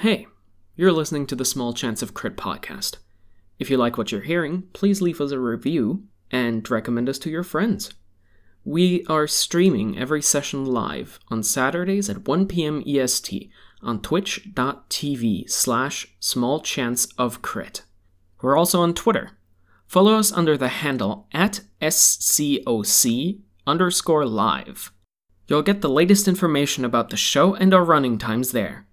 Hey, you're listening to the Small Chance of Crit podcast. If you like what you're hearing, please leave us a review and recommend us to your friends. We are streaming every session live on Saturdays at 1 p.m. EST on twitch.tv slash small chance of crit. We're also on Twitter. Follow us under the handle at SCOC underscore live. You'll get the latest information about the show and our running times there.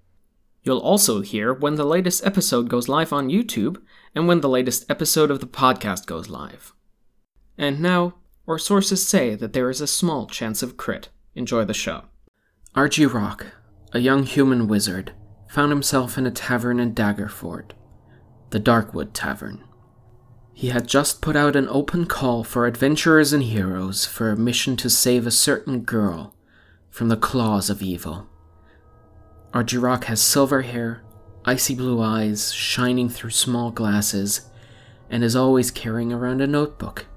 You'll also hear when the latest episode goes live on YouTube and when the latest episode of the podcast goes live. And now, our sources say that there is a small chance of crit. Enjoy the show. Archie Rock, a young human wizard, found himself in a tavern in Daggerford, the Darkwood Tavern. He had just put out an open call for adventurers and heroes for a mission to save a certain girl from the claws of evil. Argirock has silver hair, icy blue eyes shining through small glasses, and is always carrying around a notebook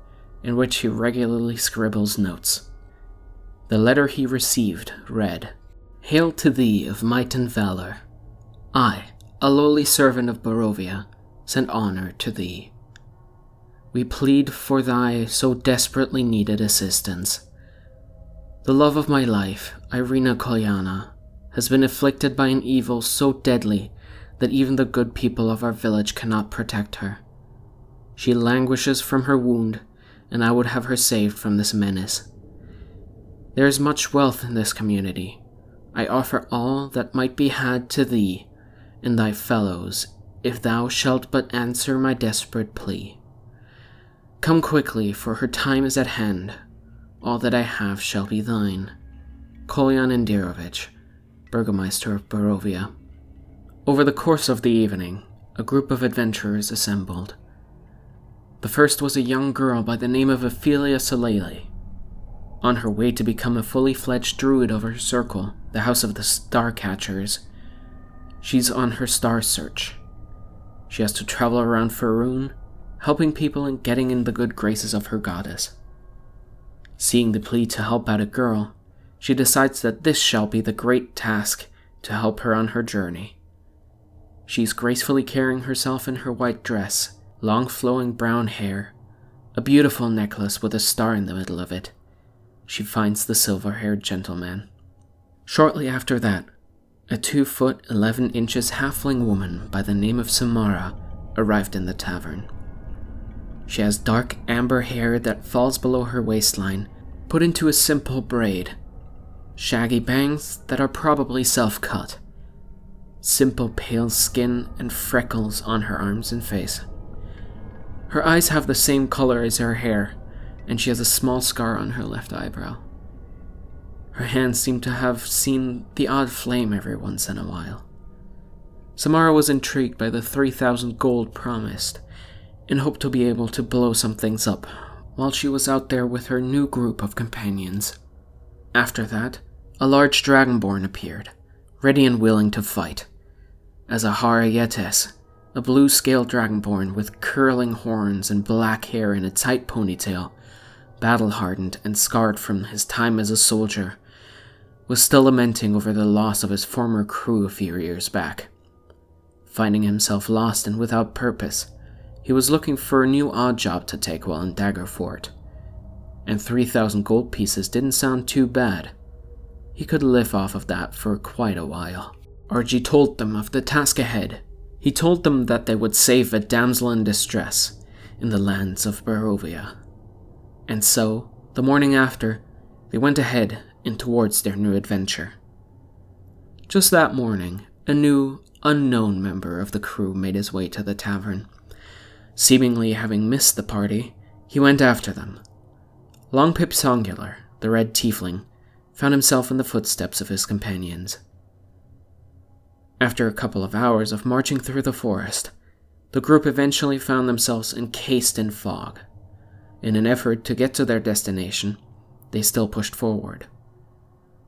in which he regularly scribbles notes. The letter he received read Hail to thee of might and valor. I, a lowly servant of Barovia, send honor to thee. We plead for thy so desperately needed assistance. The love of my life, Irina Kolyana, has been afflicted by an evil so deadly that even the good people of our village cannot protect her. She languishes from her wound, and I would have her saved from this menace. There is much wealth in this community. I offer all that might be had to thee and thy fellows if thou shalt but answer my desperate plea. Come quickly, for her time is at hand. All that I have shall be thine. Kolyan Indirovich, Burgomeister of Barovia. Over the course of the evening, a group of adventurers assembled. The first was a young girl by the name of Ophelia Solele. On her way to become a fully fledged druid of her circle, the House of the Starcatchers, she's on her star search. She has to travel around Faerun, helping people and getting in the good graces of her goddess. Seeing the plea to help out a girl, she decides that this shall be the great task to help her on her journey. She's gracefully carrying herself in her white dress, long flowing brown hair, a beautiful necklace with a star in the middle of it. She finds the silver haired gentleman. Shortly after that, a two foot eleven inches halfling woman by the name of Samara arrived in the tavern. She has dark amber hair that falls below her waistline, put into a simple braid shaggy bangs that are probably self cut, simple pale skin, and freckles on her arms and face. Her eyes have the same color as her hair, and she has a small scar on her left eyebrow. Her hands seem to have seen the odd flame every once in a while. Samara was intrigued by the 3,000 gold promised and hoped to be able to blow some things up while she was out there with her new group of companions. After that, a large dragonborn appeared, ready and willing to fight. Azahara Yetes, a blue scaled dragonborn with curling horns and black hair in a tight ponytail, battle hardened and scarred from his time as a soldier, was still lamenting over the loss of his former crew a few years back. Finding himself lost and without purpose, he was looking for a new odd job to take while in Daggerford. And 3,000 gold pieces didn't sound too bad he could live off of that for quite a while. Archie told them of the task ahead. He told them that they would save a damsel in distress in the lands of Barovia. And so, the morning after, they went ahead and towards their new adventure. Just that morning, a new, unknown member of the crew made his way to the tavern. Seemingly having missed the party, he went after them. Longpip Songular, the red tiefling, found himself in the footsteps of his companions. After a couple of hours of marching through the forest, the group eventually found themselves encased in fog. In an effort to get to their destination, they still pushed forward.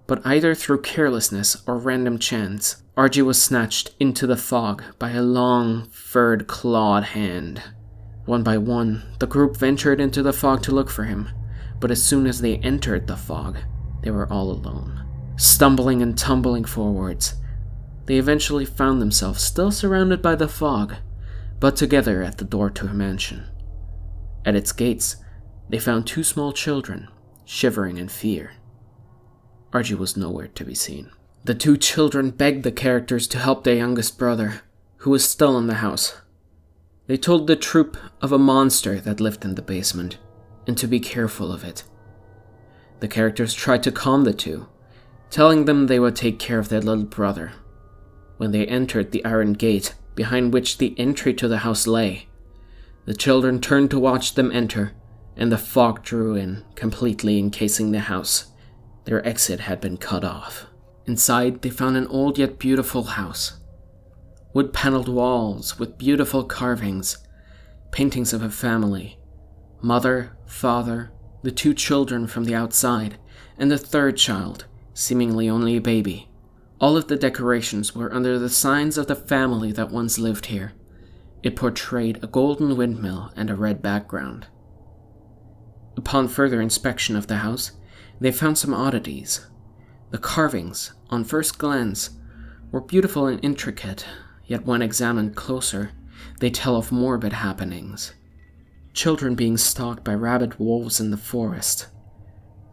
But either through carelessness or random chance, Argy was snatched into the fog by a long, furred, clawed hand. One by one, the group ventured into the fog to look for him, but as soon as they entered the fog, they were all alone. Stumbling and tumbling forwards, they eventually found themselves still surrounded by the fog, but together at the door to her mansion. At its gates, they found two small children, shivering in fear. Archie was nowhere to be seen. The two children begged the characters to help their youngest brother, who was still in the house. They told the troop of a monster that lived in the basement, and to be careful of it. The characters tried to calm the two, telling them they would take care of their little brother. When they entered the iron gate, behind which the entry to the house lay, the children turned to watch them enter, and the fog drew in, completely encasing the house. Their exit had been cut off. Inside, they found an old yet beautiful house. Wood paneled walls with beautiful carvings, paintings of a family mother, father, the two children from the outside, and the third child, seemingly only a baby. All of the decorations were under the signs of the family that once lived here. It portrayed a golden windmill and a red background. Upon further inspection of the house, they found some oddities. The carvings, on first glance, were beautiful and intricate, yet when examined closer, they tell of morbid happenings. Children being stalked by rabid wolves in the forest,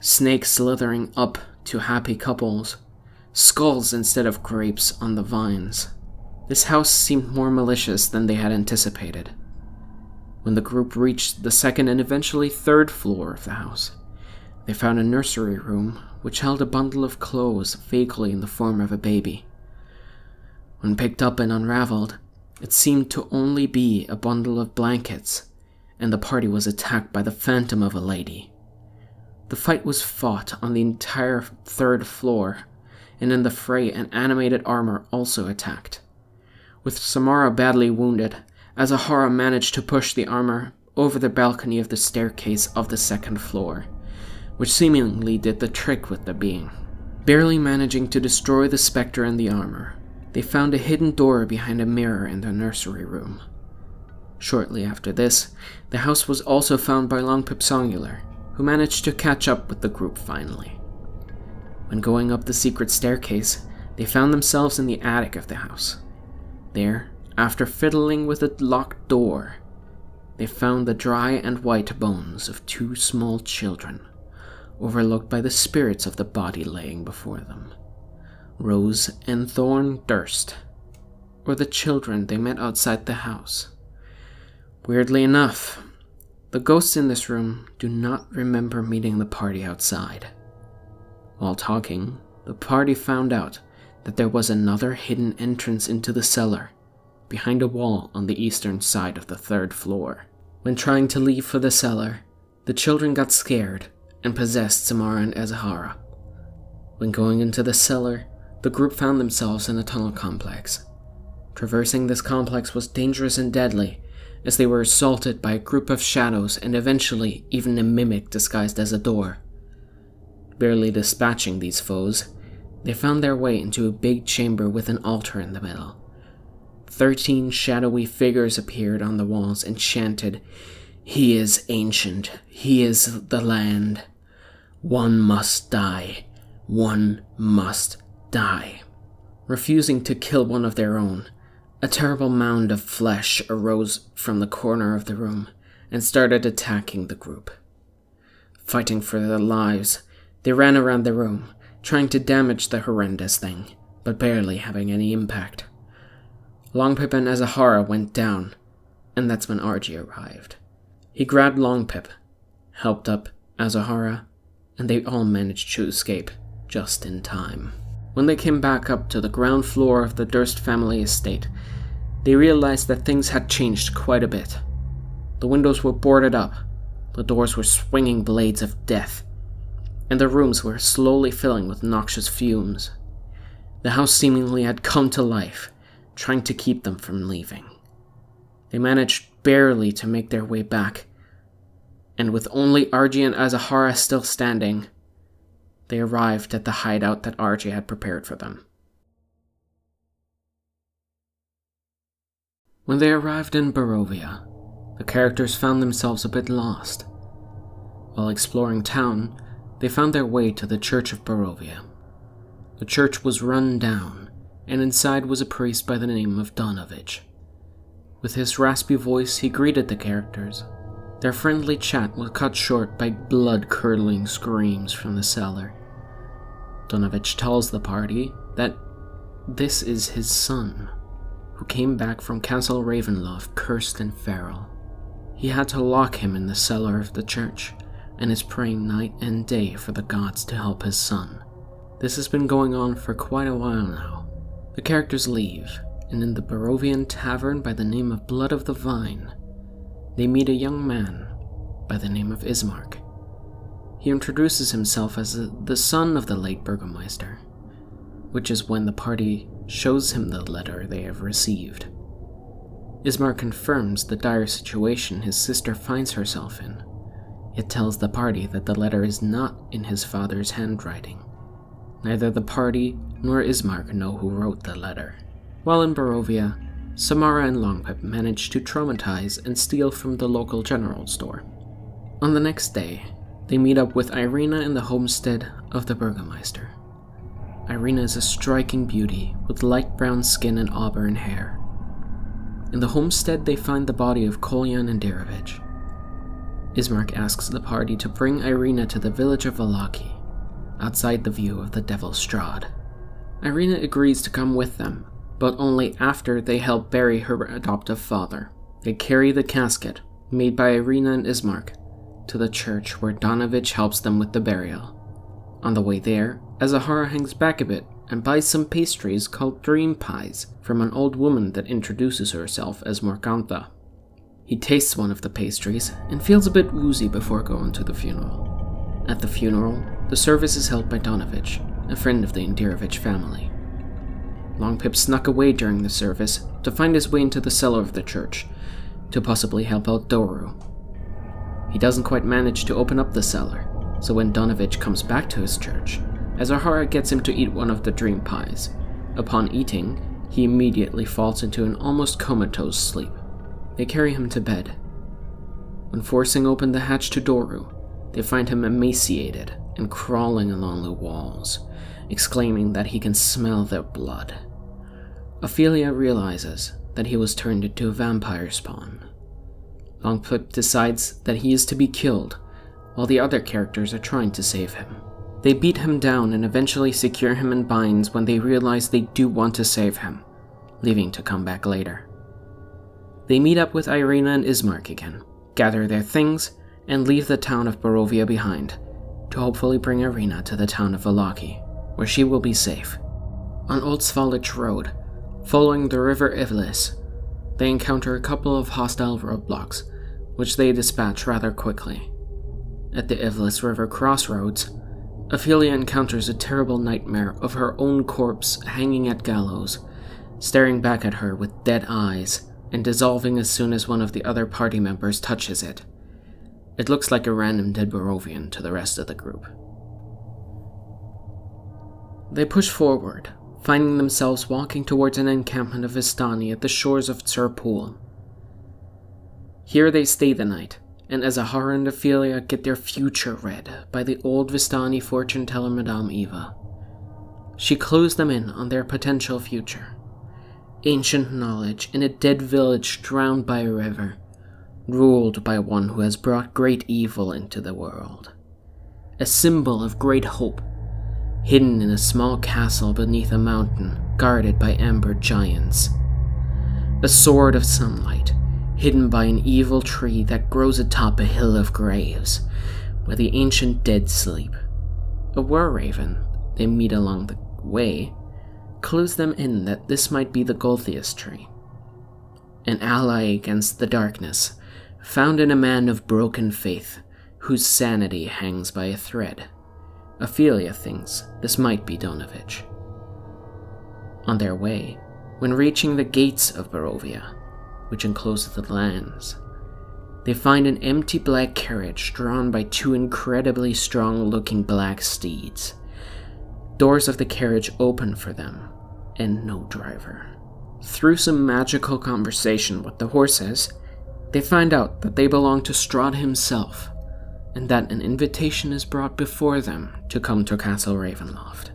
snakes slithering up to happy couples, skulls instead of grapes on the vines. This house seemed more malicious than they had anticipated. When the group reached the second and eventually third floor of the house, they found a nursery room which held a bundle of clothes vaguely in the form of a baby. When picked up and unraveled, it seemed to only be a bundle of blankets, and the party was attacked by the phantom of a lady. The fight was fought on the entire third floor, and in the fray, an animated armor also attacked. With Samara badly wounded, Azahara managed to push the armor over the balcony of the staircase of the second floor, which seemingly did the trick with the being. Barely managing to destroy the spectre and the armor, they found a hidden door behind a mirror in the nursery room. Shortly after this, the house was also found by Songular, who managed to catch up with the group finally. When going up the secret staircase, they found themselves in the attic of the house. There, after fiddling with a locked door, they found the dry and white bones of two small children, overlooked by the spirits of the body laying before them. Rose and Thorn Durst, or the children they met outside the house. Weirdly enough, the ghosts in this room do not remember meeting the party outside. While talking, the party found out that there was another hidden entrance into the cellar, behind a wall on the eastern side of the third floor. When trying to leave for the cellar, the children got scared and possessed Samara and Azahara. When going into the cellar, the group found themselves in a tunnel complex. Traversing this complex was dangerous and deadly, as they were assaulted by a group of shadows and eventually even a mimic disguised as a door. Barely dispatching these foes, they found their way into a big chamber with an altar in the middle. Thirteen shadowy figures appeared on the walls and chanted, He is ancient, he is the land. One must die, one must die. Refusing to kill one of their own, a terrible mound of flesh arose from the corner of the room and started attacking the group. Fighting for their lives, they ran around the room, trying to damage the horrendous thing, but barely having any impact. Longpip and Azahara went down, and that's when Argy arrived. He grabbed Longpip, helped up Azahara, and they all managed to escape just in time. When they came back up to the ground floor of the Durst family estate, they realized that things had changed quite a bit. The windows were boarded up, the doors were swinging blades of death, and the rooms were slowly filling with noxious fumes. The house seemingly had come to life, trying to keep them from leaving. They managed barely to make their way back, and with only Archie and Azahara still standing, they arrived at the hideout that Archie had prepared for them. When they arrived in Barovia, the characters found themselves a bit lost. While exploring town, they found their way to the Church of Barovia. The church was run down, and inside was a priest by the name of Donovich. With his raspy voice, he greeted the characters. Their friendly chat was cut short by blood curdling screams from the cellar. Donovich tells the party that this is his son, who came back from Castle Ravenloft cursed and feral. He had to lock him in the cellar of the church and is praying night and day for the gods to help his son. This has been going on for quite a while now. The characters leave, and in the Barovian tavern by the name of Blood of the Vine, they meet a young man by the name of Ismark. He introduces himself as the son of the late Burgomeister, which is when the party shows him the letter they have received. Ismark confirms the dire situation his sister finds herself in it tells the party that the letter is not in his father's handwriting. Neither the party nor Ismark know who wrote the letter. While in Barovia, Samara and Longpip manage to traumatize and steal from the local general store. On the next day, they meet up with Irina in the homestead of the Burgomeister. Irina is a striking beauty with light brown skin and auburn hair. In the homestead, they find the body of Kolyan Indirovich. Ismark asks the party to bring Irina to the village of Vallaki, outside the view of the Devil's Strahd. Irina agrees to come with them, but only after they help bury her adoptive father. They carry the casket, made by Irina and Ismark, to the church where Donovich helps them with the burial. On the way there, Azahara hangs back a bit and buys some pastries called dream pies from an old woman that introduces herself as Morgantha. He tastes one of the pastries and feels a bit woozy before going to the funeral. At the funeral, the service is held by Donovich, a friend of the Indirovich family. Longpip snuck away during the service to find his way into the cellar of the church to possibly help out Doru. He doesn't quite manage to open up the cellar, so when Donovich comes back to his church, Azahara gets him to eat one of the dream pies. Upon eating, he immediately falls into an almost comatose sleep. They carry him to bed. When forcing open the hatch to Doru, they find him emaciated and crawling along the walls, exclaiming that he can smell their blood. Ophelia realizes that he was turned into a vampire spawn. Longpip decides that he is to be killed, while the other characters are trying to save him. They beat him down and eventually secure him in binds when they realize they do want to save him, leaving to come back later. They meet up with Irina and Ismark again, gather their things, and leave the town of Barovia behind, to hopefully bring Irina to the town of Vallaki, where she will be safe. On Old Svalich Road, following the river Ivlis, they encounter a couple of hostile roadblocks, which they dispatch rather quickly. At the Ivlis River crossroads, Ophelia encounters a terrible nightmare of her own corpse hanging at gallows, staring back at her with dead eyes and dissolving as soon as one of the other party members touches it. It looks like a random dead Barovian to the rest of the group. They push forward, finding themselves walking towards an encampment of Vistani at the shores of Tser Pool. Here they stay the night, and as Azahara and Ophelia get their future read by the old Vistani fortune teller Madame Eva. She clues them in on their potential future ancient knowledge in a dead village drowned by a river, ruled by one who has brought great evil into the world. A symbol of great hope, hidden in a small castle beneath a mountain guarded by amber giants. A sword of sunlight, hidden by an evil tree that grows atop a hill of graves, where the ancient dead sleep. A war raven they meet along the way clues them in that this might be the Gulthias tree. An ally against the darkness, found in a man of broken faith, whose sanity hangs by a thread. Ophelia thinks this might be Donovich. On their way, when reaching the gates of Barovia, which enclose the lands, they find an empty black carriage drawn by two incredibly strong looking black steeds. Doors of the carriage open for them, and no driver. Through some magical conversation with the horses, they find out that they belong to Strahd himself, and that an invitation is brought before them to come to Castle Ravenloft.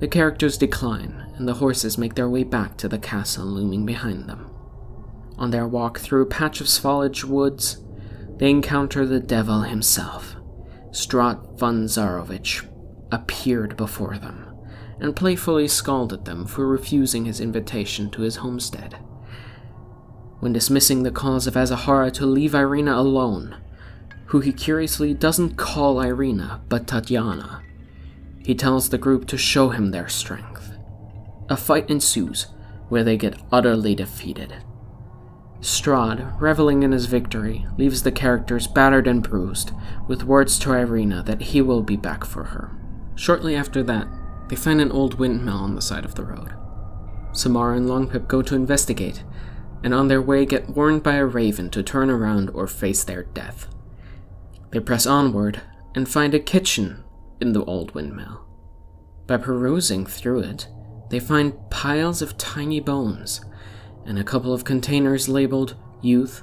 The characters decline and the horses make their way back to the castle looming behind them. On their walk through a patch of foliage woods, they encounter the devil himself. Strahd von Zarovich appeared before them and playfully scolded them for refusing his invitation to his homestead. When dismissing the cause of Azahara to leave Irina alone, who he curiously doesn't call Irina but Tatiana, he tells the group to show him their strength. A fight ensues, where they get utterly defeated. Strahd, reveling in his victory, leaves the characters battered and bruised, with words to Irina that he will be back for her. Shortly after that, they find an old windmill on the side of the road. Samara and Longpip go to investigate, and on their way get warned by a raven to turn around or face their death. They press onward and find a kitchen in the old windmill. By perusing through it, they find piles of tiny bones and a couple of containers labeled Youth,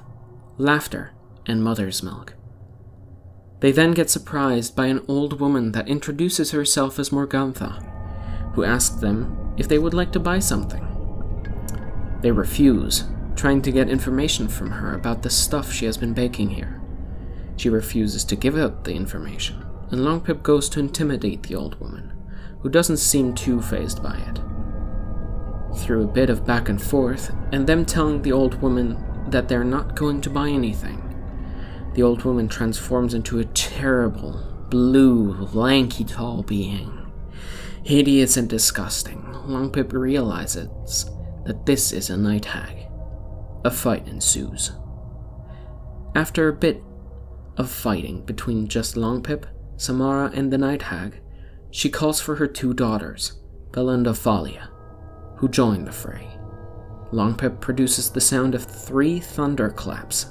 Laughter, and Mother's Milk. They then get surprised by an old woman that introduces herself as Morgantha, who asks them if they would like to buy something. They refuse, trying to get information from her about the stuff she has been baking here. She refuses to give out the information, and Longpip goes to intimidate the old woman, who doesn't seem too phased by it. Through a bit of back and forth, and them telling the old woman that they're not going to buy anything, the old woman transforms into a terrible, blue, lanky, tall being. Hideous and disgusting, Longpip realizes that this is a night hag. A fight ensues. After a bit of fighting between just Longpip, Samara, and the night hag, she calls for her two daughters, Belinda Offalia, who join the fray. Longpip produces the sound of three thunderclaps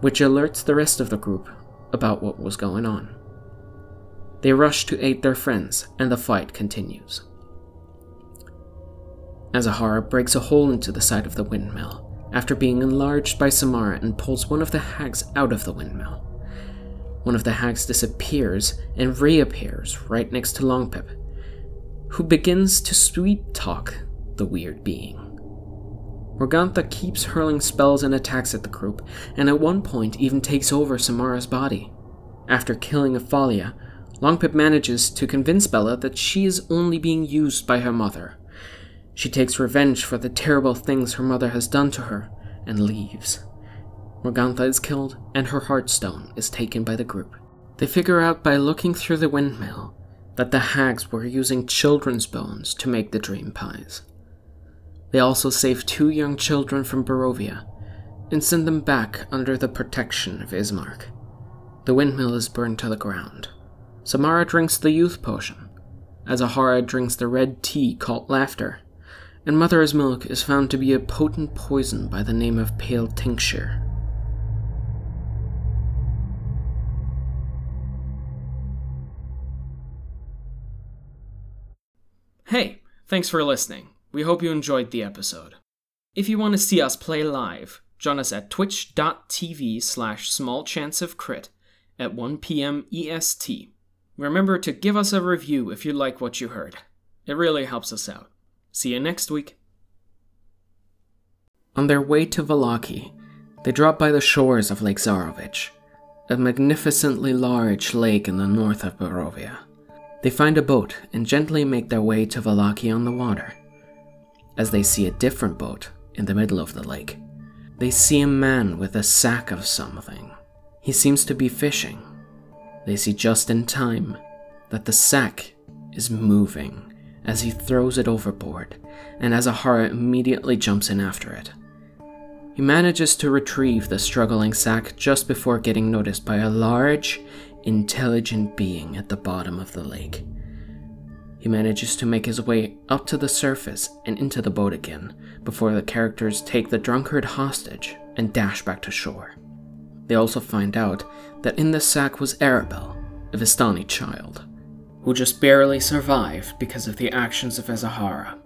which alerts the rest of the group about what was going on. They rush to aid their friends, and the fight continues. Azahara breaks a hole into the side of the windmill after being enlarged by Samara and pulls one of the hags out of the windmill. One of the hags disappears and reappears right next to Longpip, who begins to sweet talk the weird being. Morgantha keeps hurling spells and attacks at the group, and at one point even takes over Samara's body. After killing Offalia, Longpip manages to convince Bella that she is only being used by her mother. She takes revenge for the terrible things her mother has done to her and leaves. Morgantha is killed, and her heartstone is taken by the group. They figure out by looking through the windmill that the hags were using children's bones to make the dream pies. They also save two young children from Barovia and send them back under the protection of Ismark. The windmill is burned to the ground. Samara drinks the youth potion, Azahara drinks the red tea called laughter, and Mother's milk is found to be a potent poison by the name of pale tincture. Hey, thanks for listening. We hope you enjoyed the episode. If you want to see us play live, join us at twitch.tv slash smallchanceofcrit at 1 p.m. EST. Remember to give us a review if you like what you heard. It really helps us out. See you next week. On their way to Vallaki, they drop by the shores of Lake Zarovich, a magnificently large lake in the north of Barovia. They find a boat and gently make their way to Vallaki on the water as they see a different boat in the middle of the lake. They see a man with a sack of something. He seems to be fishing. They see just in time that the sack is moving as he throws it overboard, and Azahara immediately jumps in after it. He manages to retrieve the struggling sack just before getting noticed by a large, intelligent being at the bottom of the lake. He manages to make his way up to the surface and into the boat again before the characters take the drunkard hostage and dash back to shore. They also find out that in the sack was Arabelle, a Vistani child, who just barely survived because of the actions of Azahara.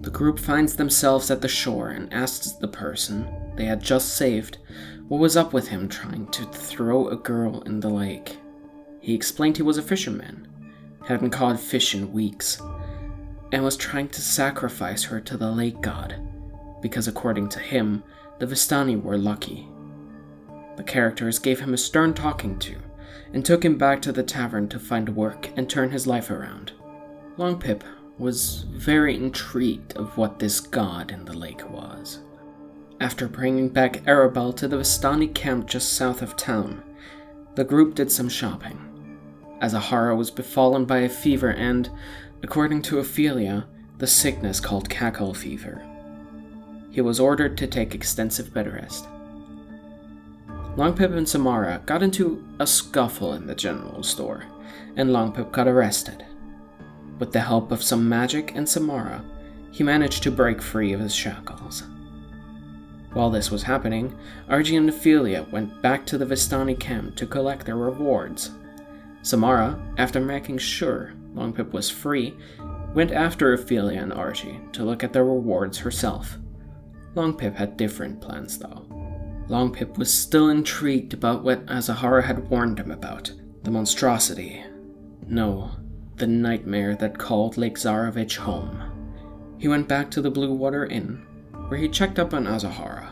The group finds themselves at the shore and asks the person they had just saved what was up with him trying to throw a girl in the lake. He explained he was a fisherman hadn't caught fish in weeks. and was trying to sacrifice her to the lake god, because according to him, the Vistani were lucky. The characters gave him a stern talking to and took him back to the tavern to find work and turn his life around. Long Pip was very intrigued of what this god in the lake was. After bringing back Arabelle to the Vistani camp just south of town, the group did some shopping. Azahara was befallen by a fever and, according to Ophelia, the sickness called cackle fever. He was ordered to take extensive bed rest. Longpip and Samara got into a scuffle in the general store, and Longpip got arrested. With the help of some magic and Samara, he managed to break free of his shackles. While this was happening, Argy and Ophelia went back to the Vistani camp to collect their rewards. Samara, after making sure Longpip was free, went after Ophelia and Argy to look at their rewards herself. Longpip had different plans, though. Longpip was still intrigued about what Azahara had warned him about the monstrosity. No, the nightmare that called Lake Zarovich home. He went back to the Blue Water Inn, where he checked up on Azahara,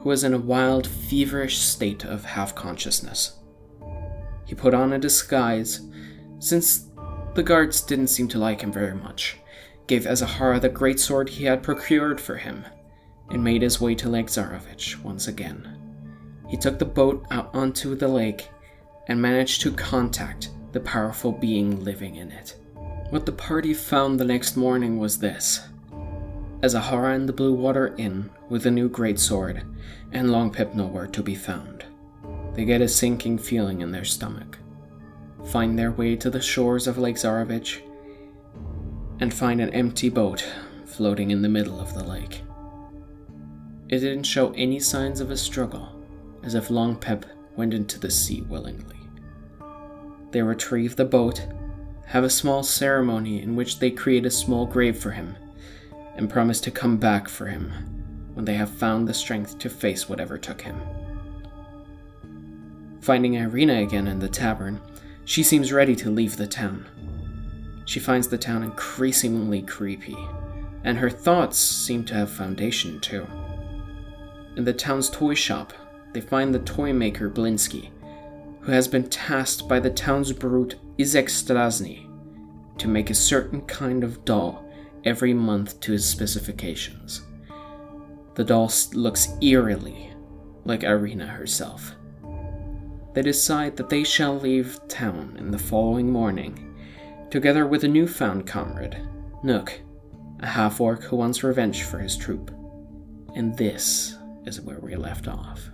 who was in a wild, feverish state of half consciousness. He put on a disguise, since the guards didn't seem to like him very much, gave Azahara the great sword he had procured for him, and made his way to Lake Zarovich once again. He took the boat out onto the lake and managed to contact the powerful being living in it. What the party found the next morning was this. Azahara and the Blue Water Inn with a new greatsword, and Longpip nowhere to be found. They get a sinking feeling in their stomach, find their way to the shores of Lake Zarovich, and find an empty boat floating in the middle of the lake. It didn't show any signs of a struggle, as if Longpip went into the sea willingly. They retrieve the boat, have a small ceremony in which they create a small grave for him, and promise to come back for him when they have found the strength to face whatever took him. Finding Irina again in the tavern, she seems ready to leave the town. She finds the town increasingly creepy, and her thoughts seem to have foundation too. In the town's toy shop, they find the toy maker Blinsky, who has been tasked by the town's brute Izek Strazni to make a certain kind of doll every month to his specifications. The doll looks eerily like Irina herself. They decide that they shall leave town in the following morning, together with a newfound comrade, Nook, a half orc who wants revenge for his troop. And this is where we left off.